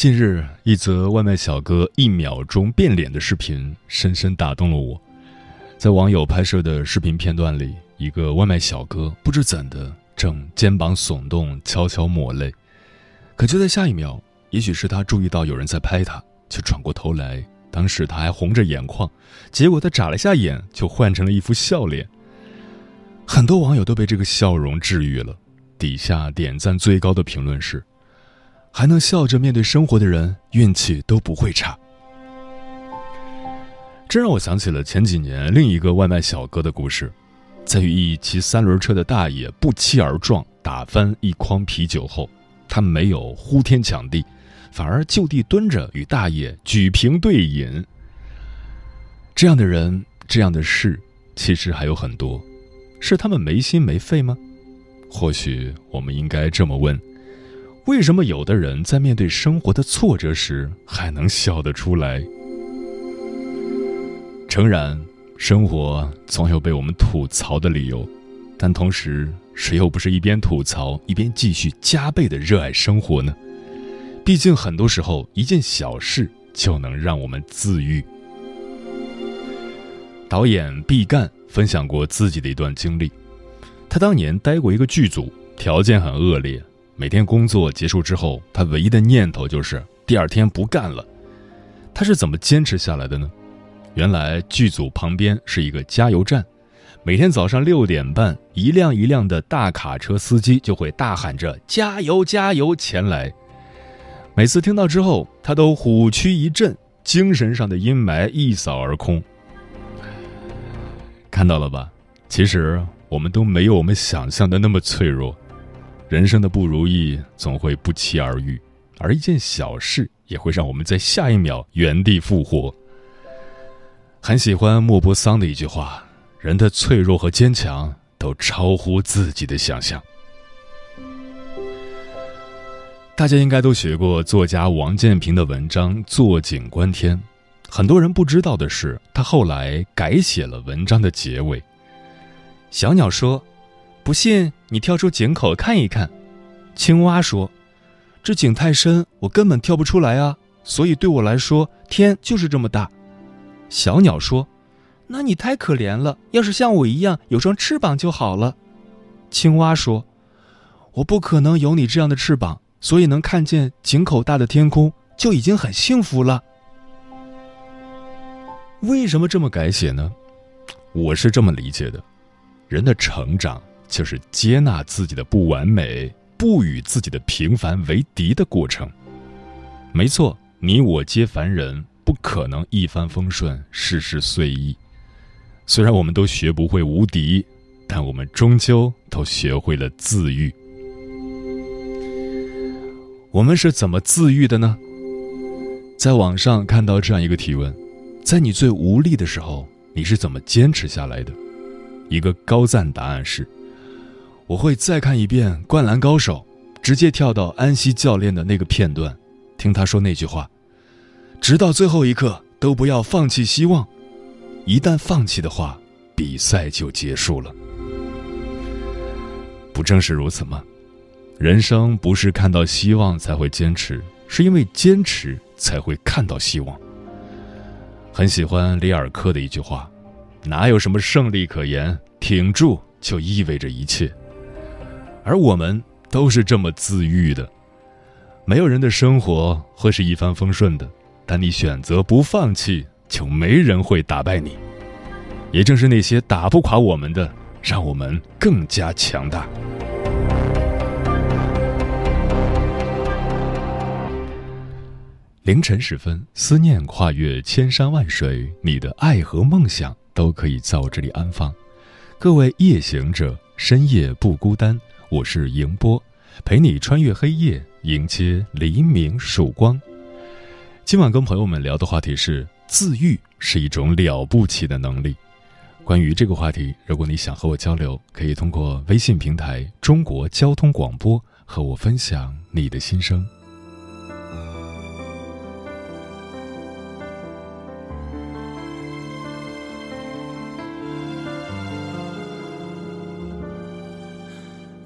近日，一则外卖小哥一秒钟变脸的视频深深打动了我。在网友拍摄的视频片段里，一个外卖小哥不知怎的正肩膀耸动，悄悄抹泪。可就在下一秒，也许是他注意到有人在拍他，却转过头来。当时他还红着眼眶，结果他眨了下眼，就换成了一副笑脸。很多网友都被这个笑容治愈了。底下点赞最高的评论是。还能笑着面对生活的人，运气都不会差。这让我想起了前几年另一个外卖小哥的故事，在与一骑三轮车的大爷不期而撞，打翻一筐啤酒后，他没有呼天抢地，反而就地蹲着与大爷举瓶对饮。这样的人，这样的事，其实还有很多，是他们没心没肺吗？或许我们应该这么问。为什么有的人在面对生活的挫折时还能笑得出来？诚然，生活总有被我们吐槽的理由，但同时，谁又不是一边吐槽一边继续加倍的热爱生活呢？毕竟，很多时候一件小事就能让我们自愈。导演毕赣分享过自己的一段经历，他当年待过一个剧组，条件很恶劣。每天工作结束之后，他唯一的念头就是第二天不干了。他是怎么坚持下来的呢？原来剧组旁边是一个加油站，每天早上六点半，一辆一辆的大卡车司机就会大喊着“加油，加油”前来。每次听到之后，他都虎躯一震，精神上的阴霾一扫而空。看到了吧？其实我们都没有我们想象的那么脆弱。人生的不如意总会不期而遇，而一件小事也会让我们在下一秒原地复活。很喜欢莫泊桑的一句话：“人的脆弱和坚强都超乎自己的想象。”大家应该都学过作家王建平的文章《坐井观天》，很多人不知道的是，他后来改写了文章的结尾。小鸟说。不信，你跳出井口看一看。青蛙说：“这井太深，我根本跳不出来啊！所以对我来说，天就是这么大。”小鸟说：“那你太可怜了，要是像我一样有双翅膀就好了。”青蛙说：“我不可能有你这样的翅膀，所以能看见井口大的天空就已经很幸福了。”为什么这么改写呢？我是这么理解的：人的成长。就是接纳自己的不完美，不与自己的平凡为敌的过程。没错，你我皆凡人，不可能一帆风顺，事事随意。虽然我们都学不会无敌，但我们终究都学会了自愈。我们是怎么自愈的呢？在网上看到这样一个提问：在你最无力的时候，你是怎么坚持下来的？一个高赞答案是。我会再看一遍《灌篮高手》，直接跳到安西教练的那个片段，听他说那句话：“直到最后一刻都不要放弃希望，一旦放弃的话，比赛就结束了。”不正是如此吗？人生不是看到希望才会坚持，是因为坚持才会看到希望。很喜欢里尔克的一句话：“哪有什么胜利可言，挺住。”就意味着一切。而我们都是这么自愈的。没有人的生活会是一帆风顺的，但你选择不放弃，就没人会打败你。也正是那些打不垮我们的，让我们更加强大。凌晨时分，思念跨越千山万水，你的爱和梦想都可以在我这里安放。各位夜行者，深夜不孤单，我是迎波，陪你穿越黑夜，迎接黎明曙光。今晚跟朋友们聊的话题是：自愈是一种了不起的能力。关于这个话题，如果你想和我交流，可以通过微信平台“中国交通广播”和我分享你的心声。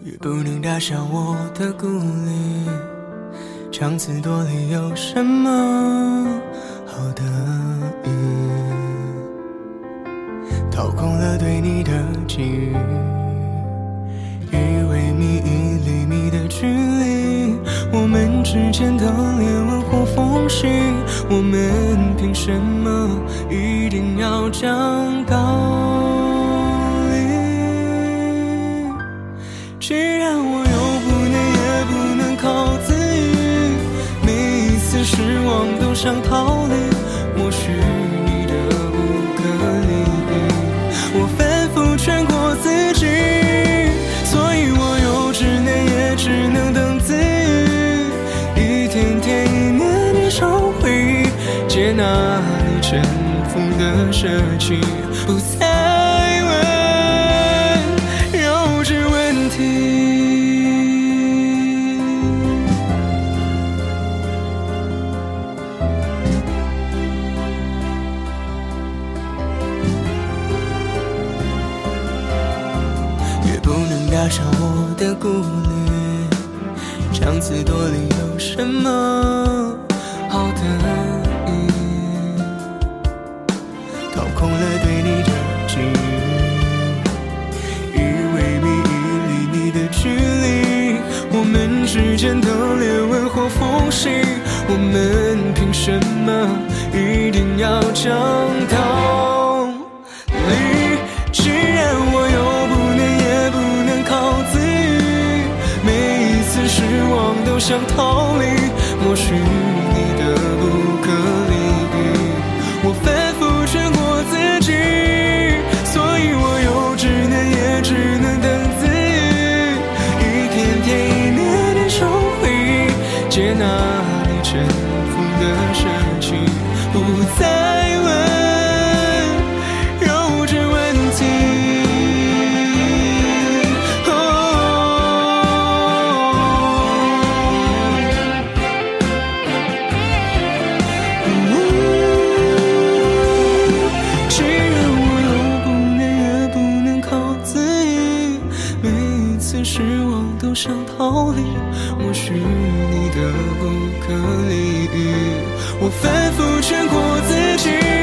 也不能打消我的顾虑，强词夺理有什么好得意？掏空了对你的给予，以为蜜一厘米的距离，我们之间的裂纹或缝隙，我们凭什么一定要讲道理？想逃离，我许你的不可理喻。我反复劝过自己，所以我有执念，也只能等自愈。一天天，一年年，收回接纳你沉浮的设计，不。东西，我们凭什么一定要讲道理？既然我又不能也不能靠自愈，每一次失望都想逃离，逃离我是你的不可理喻我反复劝过自己。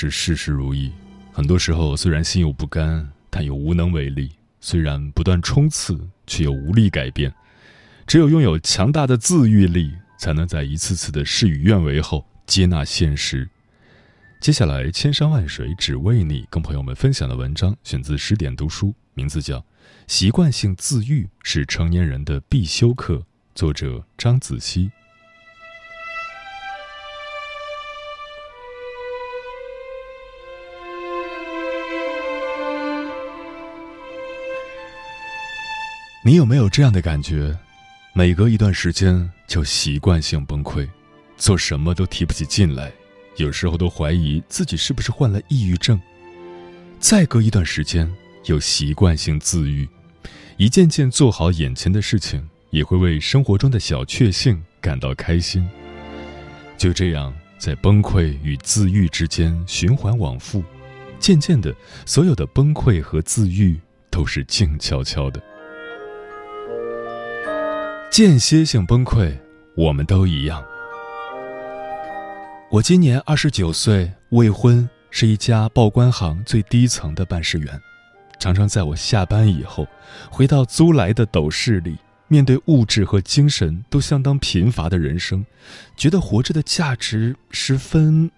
是事事如意，很多时候虽然心有不甘，但又无能为力；虽然不断冲刺，却又无力改变。只有拥有强大的自愈力，才能在一次次的事与愿违后接纳现实。接下来，千山万水只为你，跟朋友们分享的文章选自十点读书，名字叫《习惯性自愈是成年人的必修课》，作者张子熙。你有没有这样的感觉？每隔一段时间就习惯性崩溃，做什么都提不起劲来，有时候都怀疑自己是不是患了抑郁症。再隔一段时间又习惯性自愈，一件件做好眼前的事情，也会为生活中的小确幸感到开心。就这样，在崩溃与自愈之间循环往复，渐渐的，所有的崩溃和自愈都是静悄悄的。间歇性崩溃，我们都一样。我今年二十九岁，未婚，是一家报关行最低层的办事员，常常在我下班以后，回到租来的斗室里。面对物质和精神都相当贫乏的人生，觉得活着的价值十分。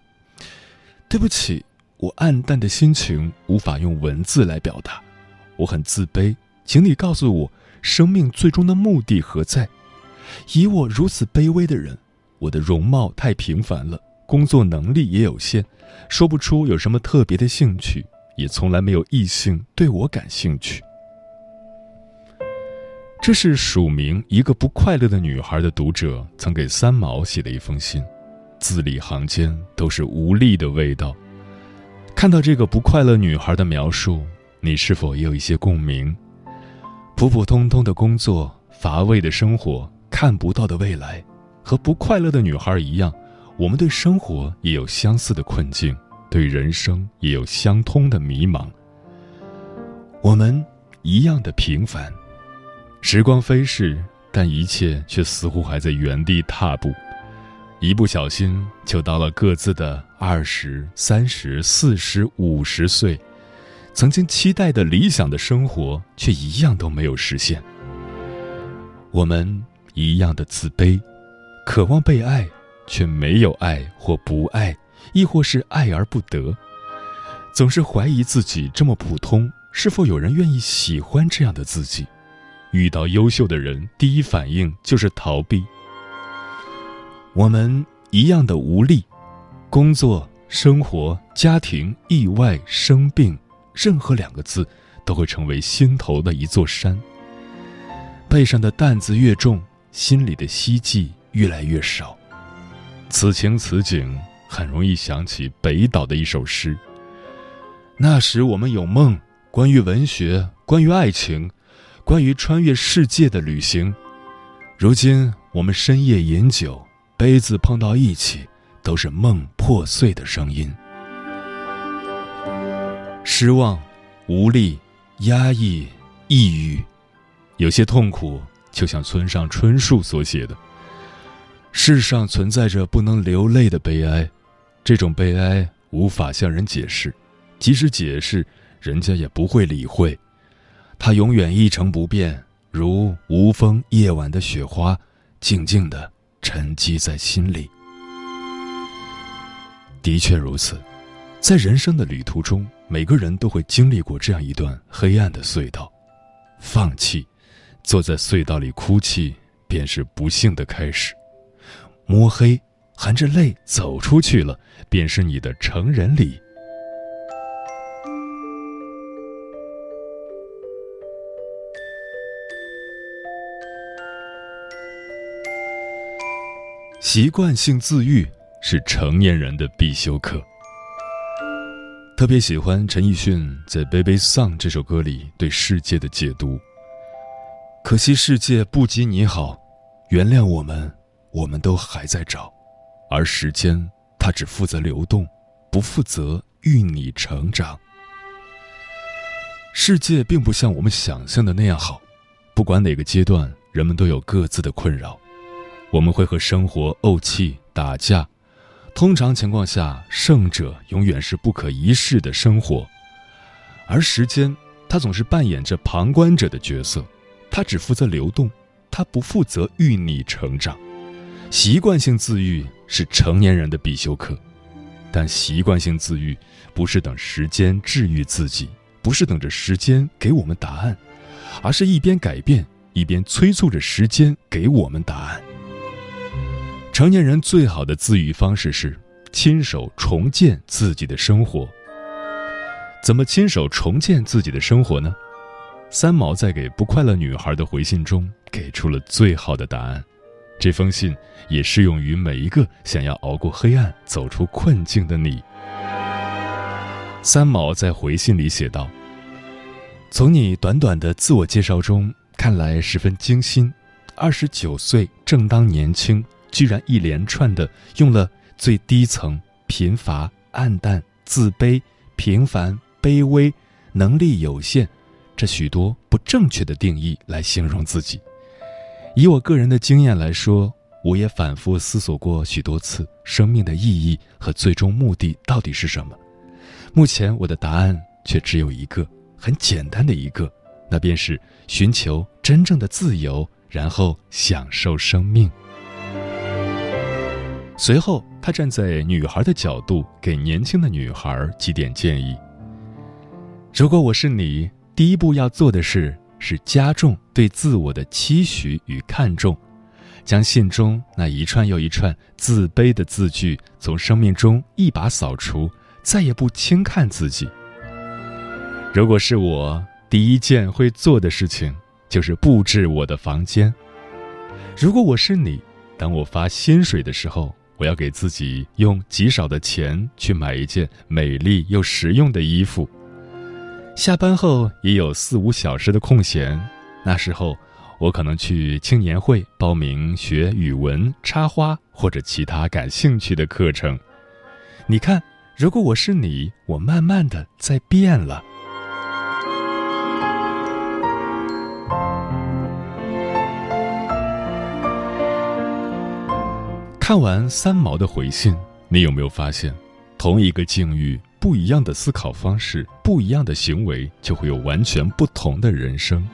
对不起，我暗淡的心情无法用文字来表达，我很自卑，请你告诉我，生命最终的目的何在？以我如此卑微的人，我的容貌太平凡了，工作能力也有限，说不出有什么特别的兴趣，也从来没有异性对我感兴趣。这是署名一个不快乐的女孩的读者曾给三毛写的一封信，字里行间都是无力的味道。看到这个不快乐女孩的描述，你是否也有一些共鸣？普普通通的工作，乏味的生活，看不到的未来，和不快乐的女孩一样，我们对生活也有相似的困境，对人生也有相通的迷茫。我们一样的平凡。时光飞逝，但一切却似乎还在原地踏步，一不小心就到了各自的二十三、十四、十五十岁，曾经期待的理想的生活却一样都没有实现。我们一样的自卑，渴望被爱，却没有爱或不爱，亦或是爱而不得，总是怀疑自己这么普通，是否有人愿意喜欢这样的自己？遇到优秀的人，第一反应就是逃避。我们一样的无力，工作、生活、家庭、意外、生病，任何两个字都会成为心头的一座山。背上的担子越重，心里的希冀越来越少。此情此景，很容易想起北岛的一首诗。那时我们有梦，关于文学，关于爱情。关于穿越世界的旅行，如今我们深夜饮酒，杯子碰到一起，都是梦破碎的声音。失望、无力、压抑、抑郁，有些痛苦，就像村上春树所写的：“世上存在着不能流泪的悲哀，这种悲哀无法向人解释，即使解释，人家也不会理会。”它永远一成不变，如无风夜晚的雪花，静静的沉积在心里。的确如此，在人生的旅途中，每个人都会经历过这样一段黑暗的隧道。放弃，坐在隧道里哭泣，便是不幸的开始；摸黑，含着泪走出去了，便是你的成人礼。习惯性自愈是成年人的必修课。特别喜欢陈奕迅在《Baby Song》这首歌里对世界的解读。可惜世界不及你好，原谅我们，我们都还在找，而时间它只负责流动，不负责育你成长。世界并不像我们想象的那样好，不管哪个阶段，人们都有各自的困扰。我们会和生活怄气打架，通常情况下，胜者永远是不可一世的生活，而时间，它总是扮演着旁观者的角色，它只负责流动，它不负责育你成长。习惯性自愈是成年人的必修课，但习惯性自愈不是等时间治愈自己，不是等着时间给我们答案，而是一边改变，一边催促着时间给我们答案。成年人最好的自愈方式是亲手重建自己的生活。怎么亲手重建自己的生活呢？三毛在给不快乐女孩的回信中给出了最好的答案。这封信也适用于每一个想要熬过黑暗、走出困境的你。三毛在回信里写道：“从你短短的自我介绍中看来十分精心。二十九岁正当年轻，居然一连串的用了最低层、贫乏、暗淡、自卑、平凡、卑微、能力有限这许多不正确的定义来形容自己。以我个人的经验来说，我也反复思索过许多次，生命的意义和最终目的到底是什么？目前我的答案却只有一个，很简单的一个，那便是寻求真正的自由。然后享受生命。随后，他站在女孩的角度，给年轻的女孩几点建议：如果我是你，第一步要做的事是加重对自我的期许与看重，将信中那一串又一串自卑的字句从生命中一把扫除，再也不轻看自己。如果是我，第一件会做的事情。就是布置我的房间。如果我是你，当我发薪水的时候，我要给自己用极少的钱去买一件美丽又实用的衣服。下班后也有四五小时的空闲，那时候我可能去青年会报名学语文、插花或者其他感兴趣的课程。你看，如果我是你，我慢慢的在变了。看完三毛的回信，你有没有发现，同一个境遇，不一样的思考方式，不一样的行为，就会有完全不同的人生。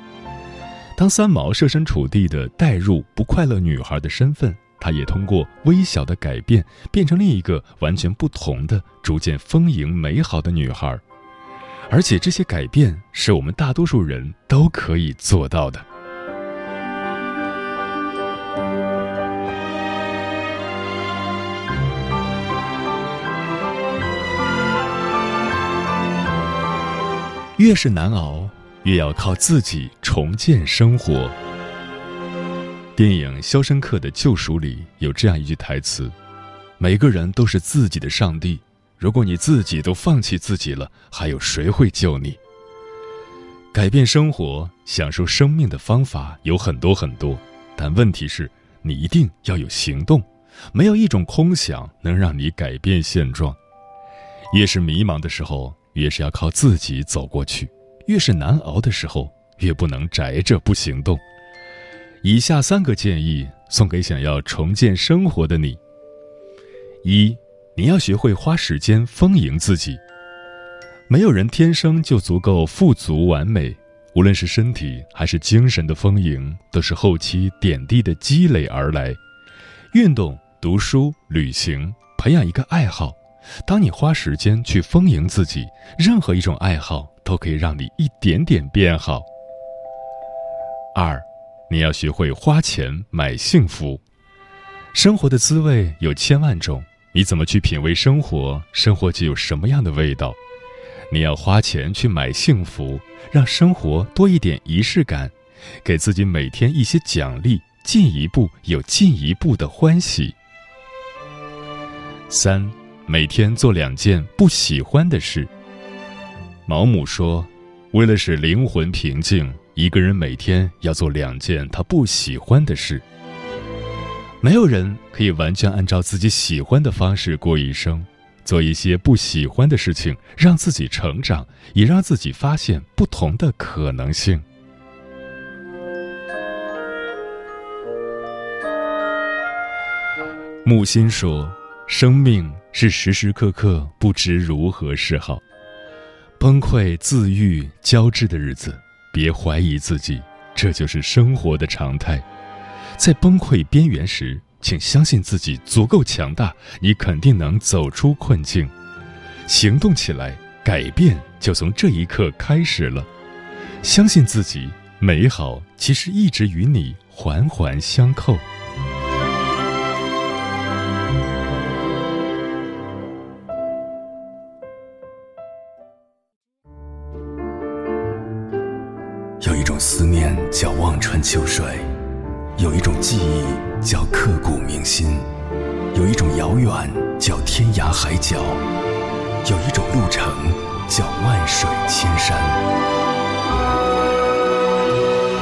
当三毛设身处地的代入不快乐女孩的身份，她也通过微小的改变，变成另一个完全不同的、逐渐丰盈美好的女孩。而且这些改变是我们大多数人都可以做到的。越是难熬，越要靠自己重建生活。电影《肖申克的救赎》里有这样一句台词：“每个人都是自己的上帝，如果你自己都放弃自己了，还有谁会救你？”改变生活、享受生命的方法有很多很多，但问题是，你一定要有行动。没有一种空想能让你改变现状。越是迷茫的时候。越是要靠自己走过去，越是难熬的时候，越不能宅着不行动。以下三个建议送给想要重建生活的你：一，你要学会花时间丰盈自己。没有人天生就足够富足完美，无论是身体还是精神的丰盈，都是后期点滴的积累而来。运动、读书、旅行，培养一个爱好。当你花时间去丰盈自己，任何一种爱好都可以让你一点点变好。二，你要学会花钱买幸福。生活的滋味有千万种，你怎么去品味生活，生活就有什么样的味道。你要花钱去买幸福，让生活多一点仪式感，给自己每天一些奖励，进一步有进一步的欢喜。三。每天做两件不喜欢的事。毛姆说：“为了使灵魂平静，一个人每天要做两件他不喜欢的事。没有人可以完全按照自己喜欢的方式过一生，做一些不喜欢的事情，让自己成长，也让自己发现不同的可能性。”木心说。生命是时时刻刻不知如何是好，崩溃、自愈交织的日子，别怀疑自己，这就是生活的常态。在崩溃边缘时，请相信自己足够强大，你肯定能走出困境。行动起来，改变就从这一刻开始了。相信自己，美好其实一直与你环环相扣。秋水，有一种记忆叫刻骨铭心，有一种遥远叫天涯海角，有一种路程叫万水千山。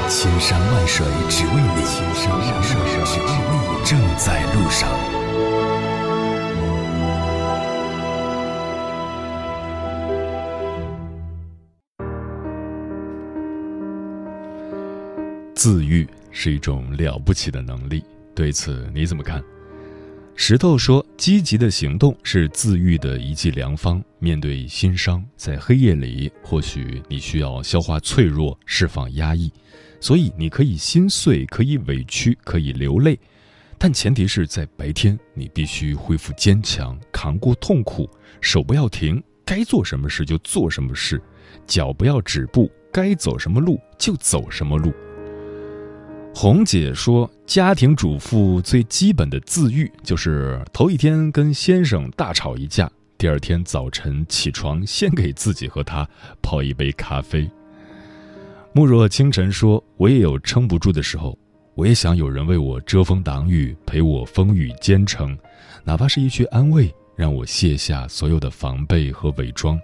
千山万水只为你，千山万水只为你，正在路上。自愈是一种了不起的能力，对此你怎么看？石头说：“积极的行动是自愈的一剂良方。面对心伤，在黑夜里，或许你需要消化脆弱，释放压抑。所以你可以心碎，可以委屈，可以流泪，但前提是在白天，你必须恢复坚强，扛过痛苦，手不要停，该做什么事就做什么事，脚不要止步，该走什么路就走什么路。”红姐说：“家庭主妇最基本的自愈，就是头一天跟先生大吵一架，第二天早晨起床先给自己和他泡一杯咖啡。”慕若清晨说：“我也有撑不住的时候，我也想有人为我遮风挡雨，陪我风雨兼程，哪怕是一句安慰，让我卸下所有的防备和伪装。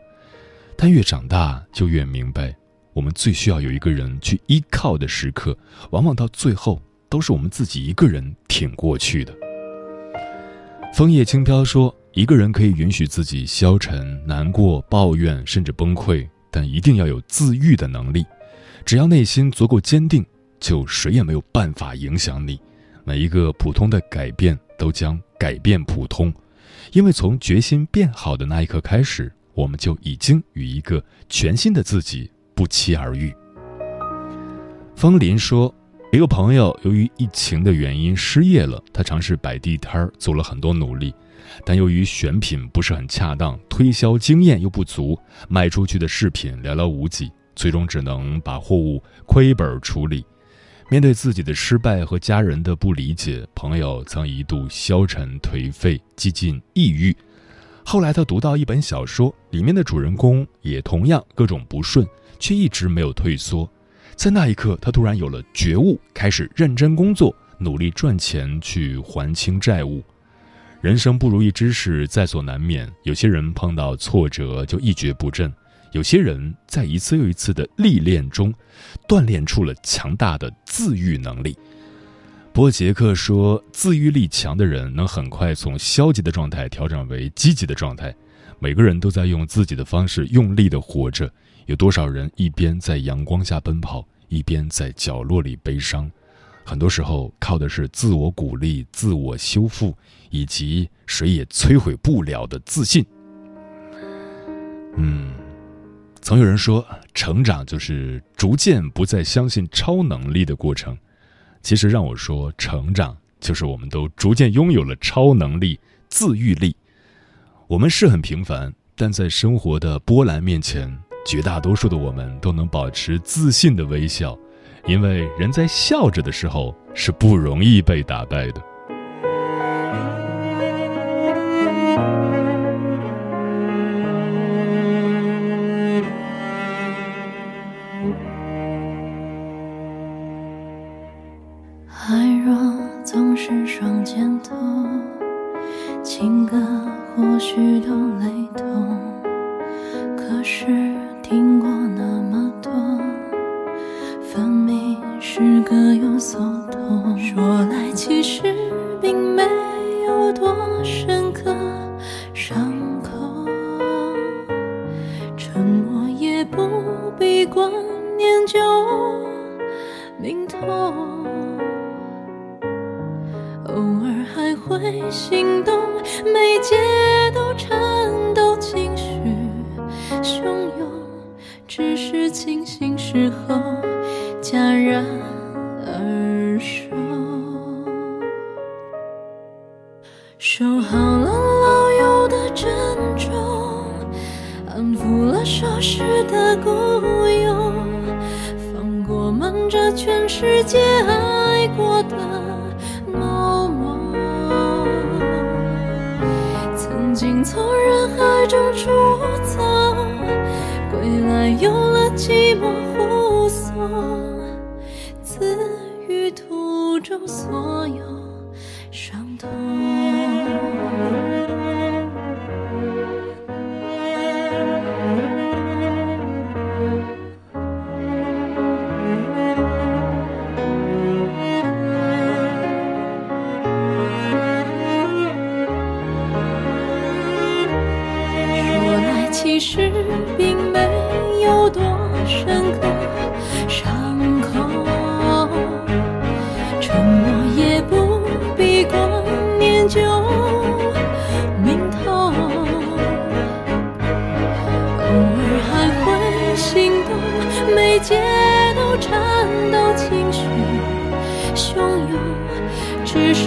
但越长大，就越明白。”我们最需要有一个人去依靠的时刻，往往到最后都是我们自己一个人挺过去的。枫叶轻飘说：“一个人可以允许自己消沉、难过、抱怨，甚至崩溃，但一定要有自愈的能力。只要内心足够坚定，就谁也没有办法影响你。每一个普通的改变都将改变普通，因为从决心变好的那一刻开始，我们就已经与一个全新的自己。”不期而遇。风林说，一个朋友由于疫情的原因失业了，他尝试摆地摊，做了很多努力，但由于选品不是很恰当，推销经验又不足，卖出去的饰品寥寥无几，最终只能把货物亏本处理。面对自己的失败和家人的不理解，朋友曾一度消沉颓废，几近抑郁。后来他读到一本小说，里面的主人公也同样各种不顺。却一直没有退缩，在那一刻，他突然有了觉悟，开始认真工作，努力赚钱去还清债务。人生不如意之事在所难免，有些人碰到挫折就一蹶不振，有些人在一次又一次的历练中，锻炼出了强大的自愈能力。波杰克说：“自愈力强的人能很快从消极的状态调整为积极的状态。每个人都在用自己的方式用力的活着。”有多少人一边在阳光下奔跑，一边在角落里悲伤？很多时候靠的是自我鼓励、自我修复，以及谁也摧毁不了的自信。嗯，曾有人说，成长就是逐渐不再相信超能力的过程。其实让我说，成长就是我们都逐渐拥有了超能力——自愈力。我们是很平凡，但在生活的波澜面前。绝大多数的我们都能保持自信的微笑，因为人在笑着的时候是不容易被打败的。爱若总是双箭头，情歌或许都雷同，可是。听过那么多，分明是各有所痛。说来其实并没有多深着全世界爱过的某某，曾经从人海中出走。归来有了寂寞护送，自愈途中所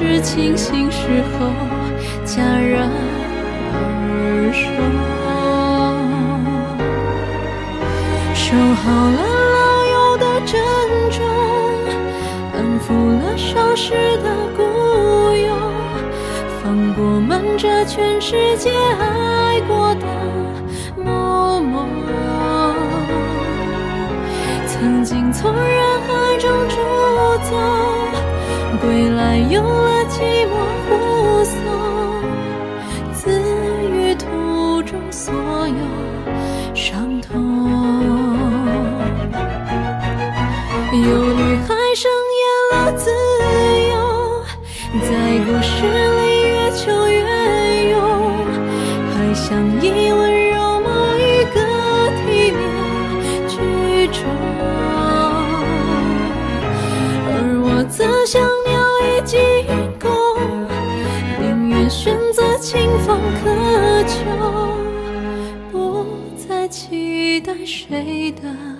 是清醒时候戛然而收，收好了老友的珍重，安抚了消失的孤勇，放过瞒着全世界爱过的某某。曾经从人海中出走，归来又。来伤痛。有谁的